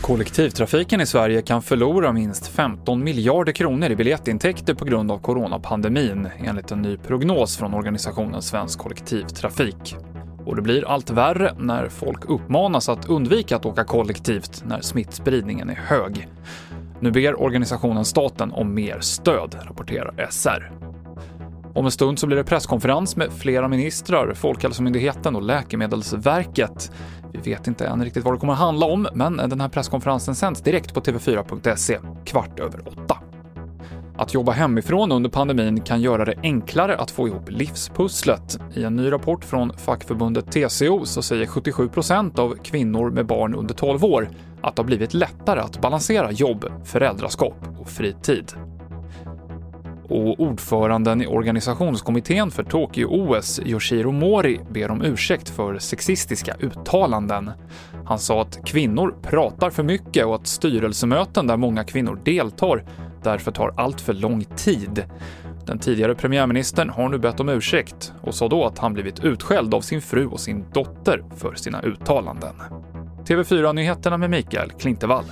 Kollektivtrafiken i Sverige kan förlora minst 15 miljarder kronor i biljettintäkter på grund av coronapandemin, enligt en ny prognos från organisationen Svensk Kollektivtrafik. Och det blir allt värre när folk uppmanas att undvika att åka kollektivt när smittspridningen är hög. Nu ber organisationen staten om mer stöd, rapporterar SR. Om en stund så blir det presskonferens med flera ministrar, Folkhälsomyndigheten och Läkemedelsverket. Vi vet inte än riktigt vad det kommer att handla om, men den här presskonferensen sänds direkt på TV4.se kvart över åtta. Att jobba hemifrån under pandemin kan göra det enklare att få ihop livspusslet. I en ny rapport från fackförbundet TCO så säger 77% av kvinnor med barn under 12 år att det har blivit lättare att balansera jobb, föräldraskap och fritid. Och ordföranden i organisationskommittén för Tokyo-OS, Yoshiro Mori, ber om ursäkt för sexistiska uttalanden. Han sa att kvinnor pratar för mycket och att styrelsemöten där många kvinnor deltar därför tar allt för lång tid. Den tidigare premiärministern har nu bett om ursäkt och sa då att han blivit utskälld av sin fru och sin dotter för sina uttalanden. TV4-nyheterna med Mikael Klintevall.